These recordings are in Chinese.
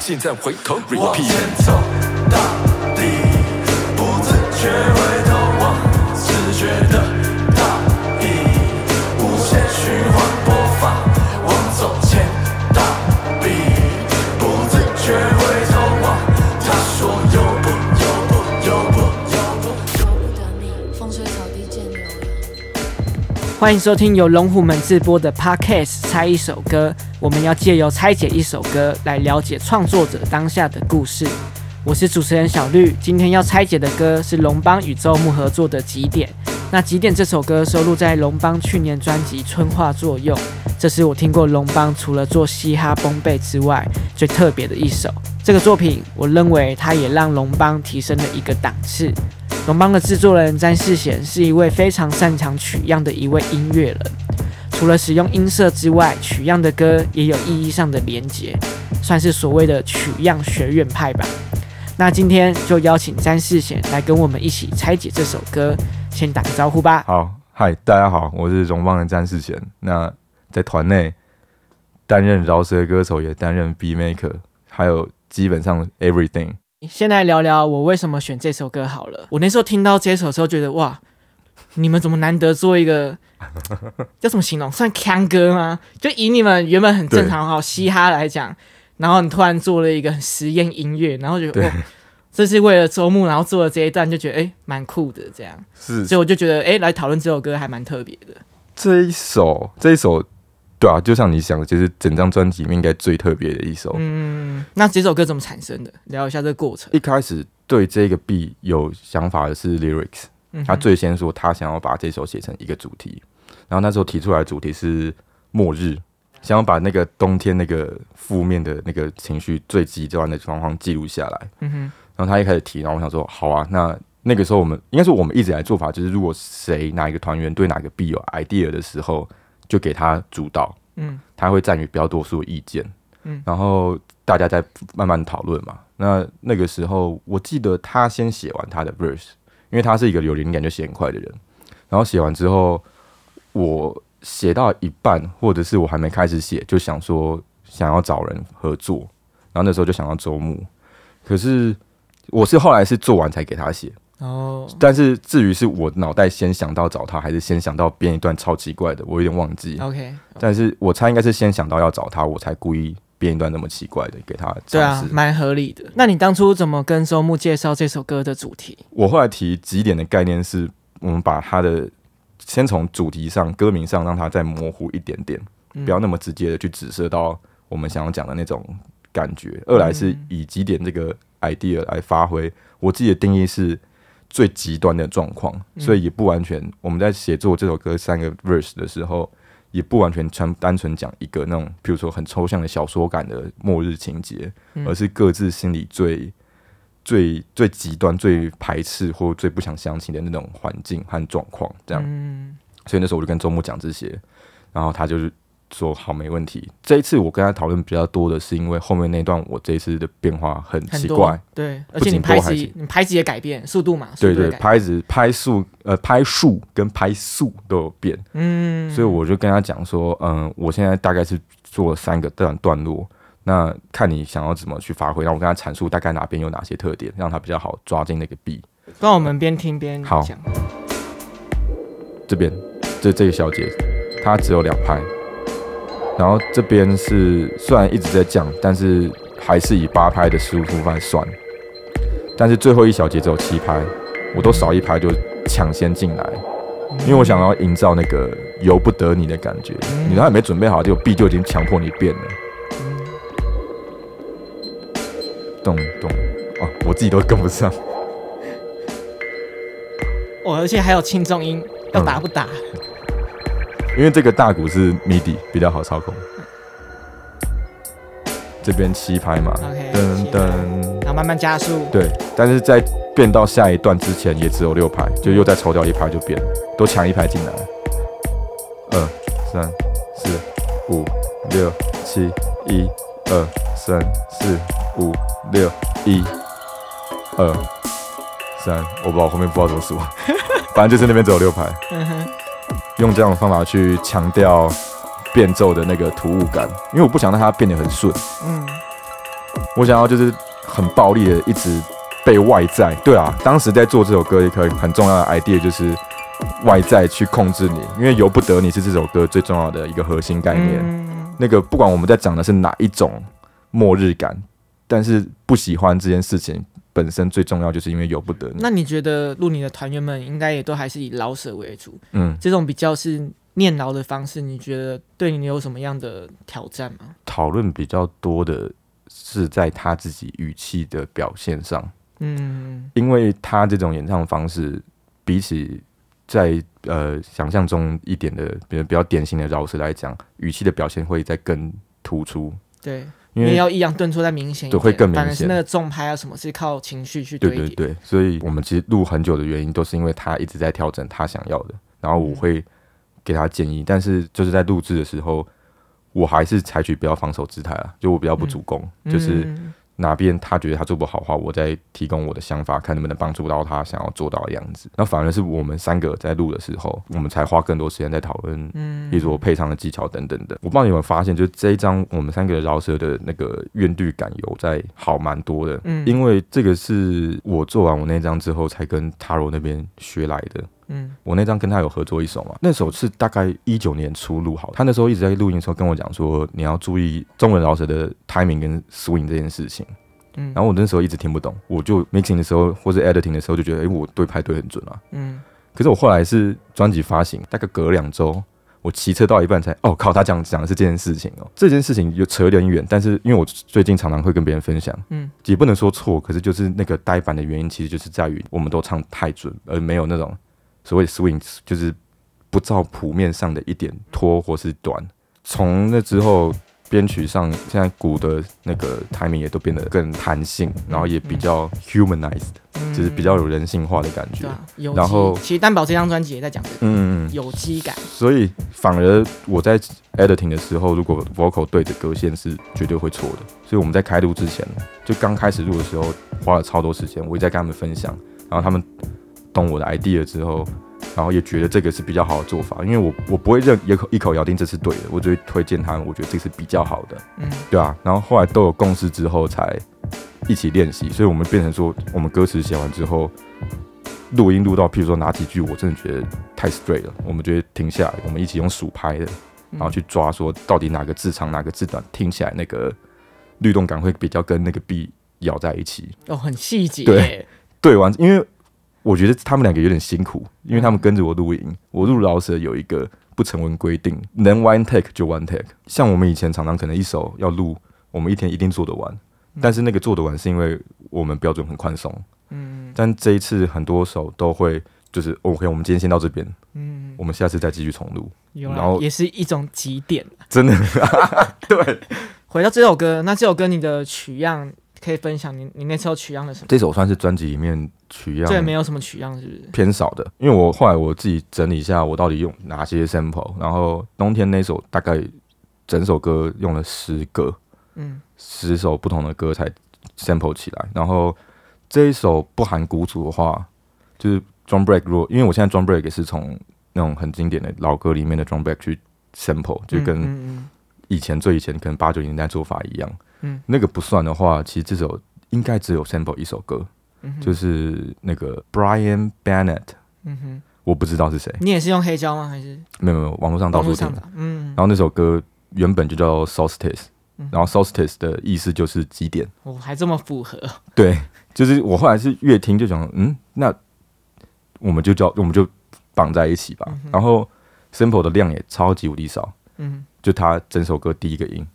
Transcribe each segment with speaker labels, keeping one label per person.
Speaker 1: 现在回头
Speaker 2: 往前走到底，不自觉
Speaker 3: 欢迎收听由龙虎门自播的 Podcast《猜一首歌》，我们要借由拆解一首歌来了解创作者当下的故事。我是主持人小绿，今天要拆解的歌是龙邦与周牧合作的《极点》。那《极点》这首歌收录在龙邦去年专辑《春化作用》，这是我听过龙邦除了做嘻哈崩贝之外最特别的一首。这个作品，我认为它也让龙邦提升了一个档次。龙邦的制作人詹世贤是一位非常擅长取样的一位音乐人，除了使用音色之外，取样的歌也有意义上的连结，算是所谓的取样学院派吧。那今天就邀请詹世贤来跟我们一起拆解这首歌，先打个招呼吧。
Speaker 4: 好，嗨，大家好，我是荣邦的詹世贤。那在团内担任饶舌歌手，也担任 B maker，还有基本上 everything。
Speaker 3: 先来聊聊我为什么选这首歌好了。我那时候听到这首的时候，觉得哇，你们怎么难得做一个 叫什么形容？算腔歌吗？就以你们原本很正常好嘻哈来讲，然后你突然做了一个很实验音乐，然后觉得
Speaker 4: 对
Speaker 3: 哇，这是为了周末，然后做了这一段，就觉得哎蛮酷的这样，
Speaker 4: 是
Speaker 3: 所以我就觉得哎来讨论这首歌还蛮特别的。
Speaker 4: 这一首，这一首，对啊，就像你想的，就是整张专辑里面应该最特别的一首。
Speaker 3: 嗯，那这首歌怎么产生的？聊一下这个过程。
Speaker 4: 一开始对这个 B 有想法的是 lyrics，
Speaker 3: 嗯
Speaker 4: 他最先说他想要把这首写成一个主题，然后那时候提出来的主题是末日，想要把那个冬天那个负面的那个情绪最极端的状况记录下来。
Speaker 3: 嗯哼，
Speaker 4: 然后他一开始提，然后我想说，好啊，那那个时候我们应该说我们一直以来做法就是，如果谁哪一个团员对哪个 B 有 idea 的时候，就给他主导，
Speaker 3: 嗯。
Speaker 4: 他会占于比较多数的意见，
Speaker 3: 嗯。
Speaker 4: 然后大家再慢慢讨论嘛。那那个时候我记得他先写完他的 verse，因为他是一个有灵感就写很快的人，然后写完之后，我写到一半，或者是我还没开始写，就想说想要找人合作，然后那时候就想到周牧，可是我是后来是做完才给他写，
Speaker 3: 哦，
Speaker 4: 但是至于是我脑袋先想到找他，还是先想到编一段超奇怪的，我有点忘记。
Speaker 3: OK，
Speaker 4: 但是我猜应该是先想到要找他，我才故意编一段那么奇怪的给他
Speaker 3: 对啊。蛮合理的。那你当初怎么跟周木介绍这首歌的主题？
Speaker 4: 我后来提几点的概念是，我们把他的先从主题上、歌名上让它再模糊一点点，
Speaker 3: 嗯
Speaker 4: 不要那么直接的去指涉到我们想要讲的那种感觉。二来是以几点这个 idea 来发挥，我自己的定义是最极端的状况，所以也不完全我们在写作这首歌三个 verse 的时候。也不完全单单纯讲一个那种，比如说很抽象的小说感的末日情节，
Speaker 3: 嗯
Speaker 4: 而是各自心里最最最极端、最排斥或最不想相信的那种环境和状况，这样。
Speaker 3: 嗯
Speaker 4: 所以那时候我就跟周牧讲这些，然后他就是说好，没问题。这一次我跟他讨论比较多的是，因为后面那段我这一次的变化很奇怪，
Speaker 3: 对，而且你拍子你拍子也改变速度嘛，
Speaker 4: 对对，拍子、拍速、呃拍数跟拍速都有变，
Speaker 3: 嗯，
Speaker 4: 所以我就跟他讲说，嗯，我现在大概是做了三个段段落，那看你想要怎么去发挥，让我跟他阐述大概哪边有哪些特点，让他比较好抓进那个 B。
Speaker 3: 那我们边听边
Speaker 4: 好
Speaker 3: 讲。
Speaker 4: 这边这这个小节，它只有两拍，然后这边是虽然一直在降，但是还是以八拍的十五分来算，但是最后一小节只有七拍，我都少一拍就抢先进来，因为我想要营造那个由不得你的感觉，你都还没准备好，就 B 就已经强迫你变了，咚咚，哦，我自己都跟不上。
Speaker 3: 哦，而且还有轻重音，要打不打？
Speaker 4: 因为这个大鼓是 MIDI 比较好操控。这边七拍嘛噔噔，
Speaker 3: 然后慢慢加速。
Speaker 4: 对，但是在变到下一段之前也只有六拍，就又再抽掉一拍就变了，都抢一拍进来。二三四五六七一二三四五六一二三，我不知道后面不知道怎么数，反正就是那边只有六拍。
Speaker 3: 嗯哼，
Speaker 4: 用这样的方法去强调变奏的那个突兀感，因为我不想让它变得很顺，
Speaker 3: 嗯，
Speaker 4: 我想要就是很暴力的一直被外在。对啊，当时在做这首歌一个很重要的 idea 就是外在去控制你，因为由不得你是这首歌最重要的一个核心概念。
Speaker 3: 嗯
Speaker 4: 那个不管我们在讲的是哪一种末日感，但是不喜欢这件事情本身最重要，就是因为由不得你。
Speaker 3: 那你觉得录你的团员们应该也都还是以老舍为主，
Speaker 4: 嗯，
Speaker 3: 这种比较是念牢的方式，你觉得对你有什么样的挑战吗？
Speaker 4: 讨论比较多的是在他自己语气的表现上，
Speaker 3: 嗯。
Speaker 4: 因为他这种演唱方式，比起在呃想象中一点的，比如比较典型的饶舌来讲，语气的表现会再更突出，
Speaker 3: 对，
Speaker 4: 因为
Speaker 3: 要抑扬顿挫再明显一点，
Speaker 4: 对会更明显。
Speaker 3: 反而是那个重拍啊什么是靠情绪去
Speaker 4: 对。对对，所以我们其实录很久的原因，都是因为他一直在调整他想要的，然后我会给他建议，但是就是在录制的时候，我还是采取比较防守姿态啊，就我比较不主攻，就是
Speaker 3: 嗯
Speaker 4: 哪边他觉得他做不好的话，我再提供我的想法，看能不能帮助到他想要做到的样子。那反而是我们三个在录的时候，我们才花更多时间在讨论，
Speaker 3: 嗯
Speaker 4: 比如说配唱的技巧等等的。我不知道你有没有发现，就这一张我们三个的饶舌的那个韵律感有在好蛮多的，
Speaker 3: 嗯
Speaker 4: 因为这个是我做完我那张之后才跟 Taro 那边学来的。
Speaker 3: 嗯
Speaker 4: 我那张跟他有合作一首嘛，那首是大概一九年初录好，他那时候一直在录音的时候跟我讲说，你要注意中文饶舌的 timing 跟 swing 这件事情。
Speaker 3: 嗯
Speaker 4: 然后我那时候一直听不懂，我就 mixing 的时候或者 editing 的时候就觉得，诶，我对拍对很准啊。
Speaker 3: 嗯
Speaker 4: 可是我后来是专辑发行，大概隔两周，我骑车到一半才，哦靠，他讲讲的是这件事情哦。这件事情有扯有点远，但是因为我最近常常会跟别人分享，
Speaker 3: 嗯
Speaker 4: 也不能说错，可是就是那个呆板的原因，其实就是在于我们都唱太准，而没有那种所谓 swing，就是不照谱面上的一点拖或是短。从那之后，编曲上现在鼓的那个 timing 也都变得更弹性，然后也比较 humanized，、
Speaker 3: 嗯
Speaker 4: 就是比较有人性化的感觉然后
Speaker 3: 其实担保这张专辑也在讲这个
Speaker 4: 嗯，
Speaker 3: 有机感。
Speaker 4: 所以反而我在 editing 的时候，如果 vocal 对着歌线是绝对会错的。所以我们在开录之前，就刚开始录的时候，花了超多时间，我一直在跟他们分享，然后他们懂我的 idea 之后，然后也觉得这个是比较好的做法，因为我我不会认一口一口咬定这是对的，我只会推荐他们，我觉得这是比较好的，
Speaker 3: 嗯
Speaker 4: 对啊。然后后来都有共识之后，才一起练习，所以我们变成说，我们歌词写完之后。录音录到，譬如说哪几句，我真的觉得太 straight 了，我们就会停下来，我们一起用数拍的，然后去抓说到底哪个字长哪个字短，听起来那个律动感会比较跟那个 B 咬在一起。
Speaker 3: 哦，很细节。
Speaker 4: 对，对完，因为我觉得他们两个有点辛苦，因为他们跟着我录音，我录饶舌有一个不成文规定，能 one take 就 one take。像我们以前常常可能一首要录，我们一天一定做得完，但是那个做得完是因为我们标准很宽松。
Speaker 3: 嗯
Speaker 4: 但这一次很多首都会就是 OK，我们今天先到这边，
Speaker 3: 嗯，
Speaker 4: 我们下次再继续重录。然后
Speaker 3: 也是一种极点。
Speaker 4: 真的，对，
Speaker 3: 回到这首歌，那这首歌你的取样可以分享你你那时候取样的什么？
Speaker 4: 这首算是专辑里面取样
Speaker 3: 对没有什么取样，是不是？
Speaker 4: 偏少的，因为我后来我自己整理一下，我到底用哪些 sample，然后冬天那首大概整首歌用了十个，
Speaker 3: 嗯
Speaker 4: 十首不同的歌才 sample 起来，然后这一首不含鼓组的话，就是 drum break，如果因为我现在 drum break 也是从那种很经典的老歌里面的 drum break 去 sample，就跟
Speaker 3: 嗯
Speaker 4: 以前最以前可能八九年代做法一样，
Speaker 3: 嗯
Speaker 4: 那个不算的话，其实这首应该只有 sample 一首歌，
Speaker 3: 嗯
Speaker 4: 就是那个 Brian Bennett，
Speaker 3: 嗯哼，
Speaker 4: 我不知道是谁，
Speaker 3: 你也是用黑胶吗？还是？
Speaker 4: 没有没有，网络上到处听。
Speaker 3: 的？嗯，
Speaker 4: 然后那首歌原本就叫 Solstice，
Speaker 3: 嗯。
Speaker 4: 然后 Solstice 的意思就是极点。
Speaker 3: 我还这么符合。
Speaker 4: 对，就是我后来是越听就想，嗯，那我们就叫我们就绑在一起吧。然后 sample 的量也超级无敌少，
Speaker 3: 嗯，
Speaker 4: 就他整首歌第一个音，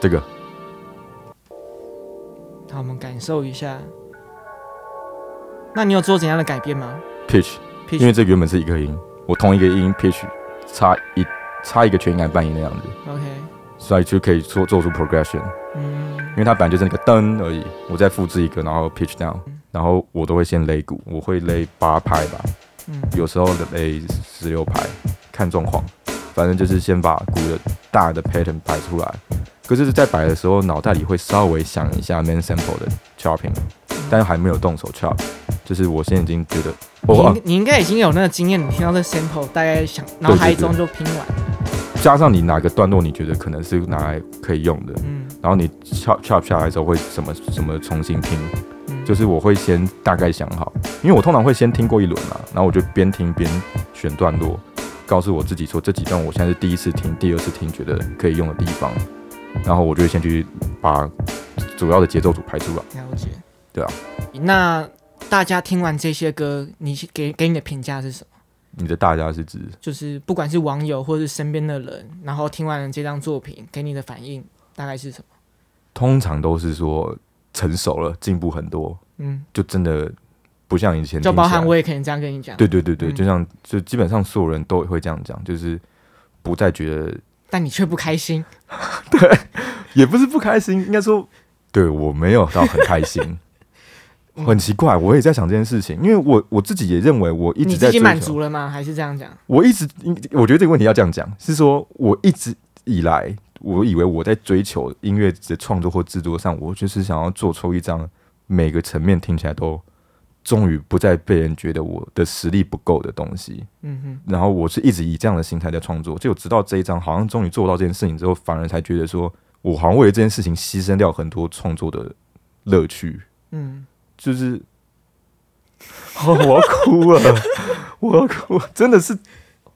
Speaker 4: 这个
Speaker 3: 好，我们感受一下。那你有做怎样的改变吗 pitch，Pitch
Speaker 4: 因为这个原本是一个音，我同一个音 pitch 差一差一个全音还半音的样子
Speaker 3: ，？OK，
Speaker 4: 所以就可以做做出 progression。
Speaker 3: 嗯
Speaker 4: 因为它本来就是那个噔而已，我再复制一个，然后 pitch down，然后我都会先擂鼓，我会擂八拍吧，
Speaker 3: 嗯
Speaker 4: 有时候擂十六拍，看状况，反正就是先把鼓的大的 pattern 摆出来。可是，在摆的时候，脑袋里会稍微想一下 main sample 的 chopping，但是还没有动手 chop，就是我现在已经觉得，
Speaker 3: 你
Speaker 4: 哦，
Speaker 3: 应你应该已经有那个经验，你听到这 sample 大概想脑海中就拼完。
Speaker 4: 加上你哪个段落你觉得可能是拿来可以用的，
Speaker 3: 嗯
Speaker 4: 然后你 chop chop 下来的时候会什么什么重新拼，
Speaker 3: 嗯，
Speaker 4: 就是我会先大概想好，因为我通常会先听过一轮嘛，然后我就边听边选段落，告诉我自己说这几段我现在是第一次听、第二次听，觉得可以用的地方，然后我就会先去把主要的节奏组排出来。
Speaker 3: 了解。
Speaker 4: 对啊，
Speaker 3: 那大家听完这些歌，你给给你的评价是什么？
Speaker 4: 你的大家是指
Speaker 3: 就是不管是网友或是身边的人，然后听完了这张作品，给你的反应大概是什么？
Speaker 4: 通常都是说成熟了，进步很多，
Speaker 3: 嗯，
Speaker 4: 就真的不像以前
Speaker 3: 就。包含我也可能这样跟你讲。
Speaker 4: 对对对对，
Speaker 3: 嗯
Speaker 4: 就像就基本上所有人都会这样讲，就是不再觉得，
Speaker 3: 但你却不开心。
Speaker 4: 对也不是不开心，应该说对我没有到很开心，
Speaker 3: 嗯
Speaker 4: 很奇怪，我也在想这件事情，因为我我自己也认为我一直在追
Speaker 3: 自己满足了吗？还是这样讲？
Speaker 4: 我一直，我觉得这个问题要这样讲，是说我一直以来，我以为我在追求音乐的创作或制作上，我就是想要做出一张每个层面听起来都终于不再被人觉得我的实力不够的东西。
Speaker 3: 嗯哼，
Speaker 4: 然后我是一直以这样的心态在创作，就直到这一张好像终于做到这件事情之后，反而才觉得说我好像为了这件事情牺牲掉很多创作的乐趣，
Speaker 3: 嗯，
Speaker 4: 就是，哦，我要哭了，我要哭，真的是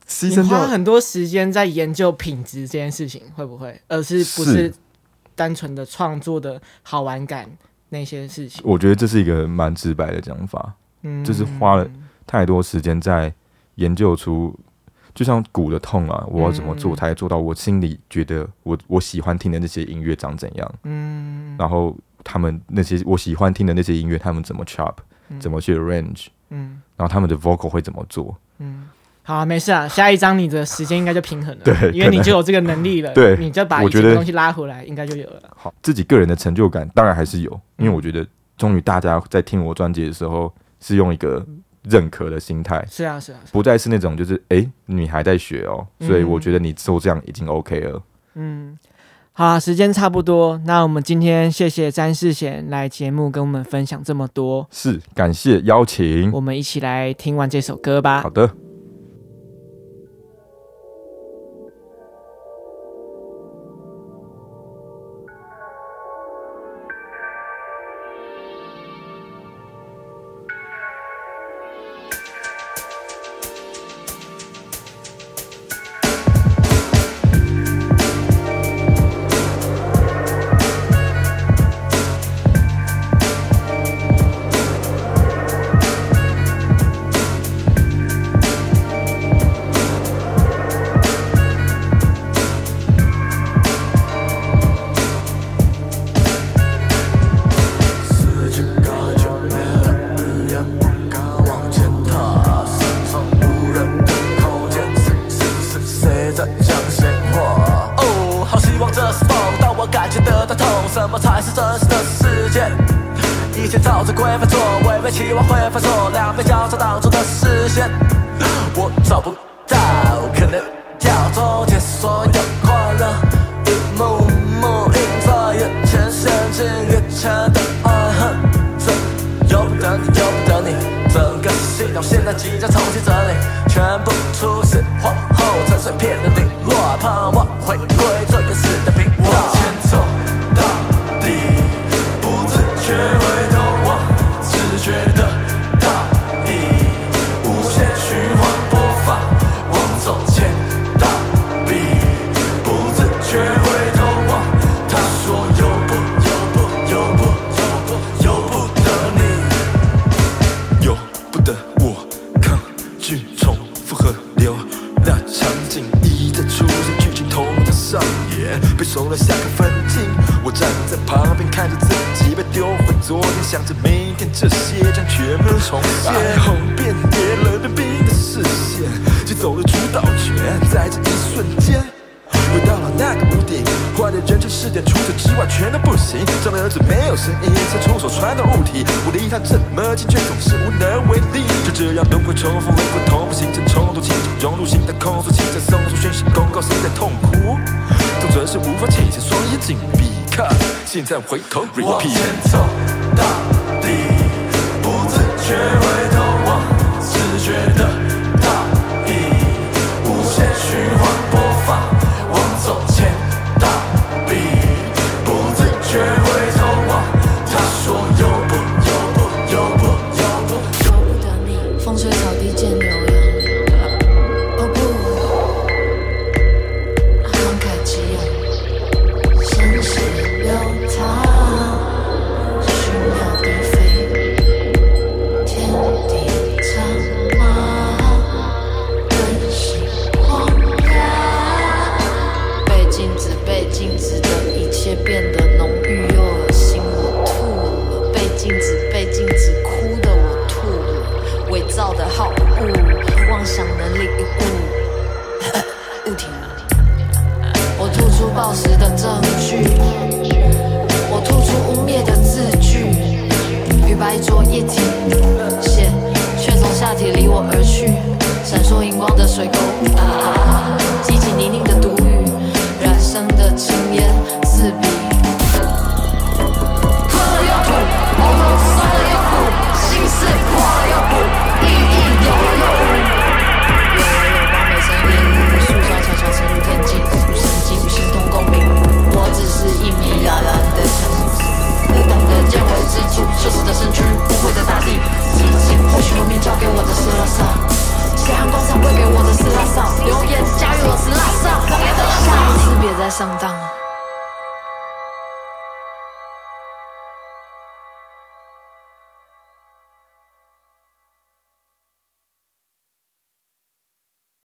Speaker 4: 牺牲掉
Speaker 3: 花很多时间在研究品质这件事情，会不会？而是不
Speaker 4: 是
Speaker 3: 是。单纯的创作的好玩感那些事情？
Speaker 4: 我觉得这是一个蛮直白的讲法，
Speaker 3: 嗯，
Speaker 4: 就是花了太多时间在研究出，就像鼓的痛啊，我要怎么做
Speaker 3: 嗯
Speaker 4: 才做到我心里觉得我我喜欢听的那些音乐长怎样，
Speaker 3: 嗯
Speaker 4: 然后他们那些我喜欢听的那些音乐，他们怎么 chop，
Speaker 3: 嗯
Speaker 4: 怎么去 arrange，
Speaker 3: 嗯
Speaker 4: 然后他们的 vocal 会怎么做，
Speaker 3: 嗯。好、啊，没事啊，下一章你的时间应该就平衡了，
Speaker 4: 对
Speaker 3: 因为你就有这个能力了，
Speaker 4: 对
Speaker 3: 你就把以前的东西拉回来，应该就有了。
Speaker 4: 好，自己个人的成就感当然还是有，因为
Speaker 3: 嗯
Speaker 4: 我觉得终于大家在听我专辑的时候是用一个认可的心态，
Speaker 3: 是啊，是啊，
Speaker 4: 不再是那种就是诶，你还在学哦，所以
Speaker 3: 嗯
Speaker 4: 我觉得你做这样已经 OK 了。
Speaker 3: 嗯，好啊，时间差不多，那我们今天谢谢詹世贤来节目跟我们分享这么多，
Speaker 4: 是，感谢邀请。
Speaker 3: 我们一起来听完这首歌吧
Speaker 4: 好。的，
Speaker 2: 陷进眼前的爱恨，这由不得你，由不得你，整个系统现在即将重新整理，全部出现皇后成碎片的零落，盼望回归体。我离他这么进，却总是无能为力。就这样轮回重复，灵魂同步形成冲突，情绪融入新的控诉，心在松出讯息公告，心在痛苦。总准是无法体现，双眼紧闭。看，现在回头 repeat。走到底，不自觉的好物妄想的礼物赴咳不停我吐出
Speaker 5: 暴食的证据我吐出污蔑的字句与白灼液体显却从下体离我而去闪烁荧光的水沟啊啊激起泥泞的毒雨染上的青烟四壁困了又吐喉咙酸了又苦心事破了又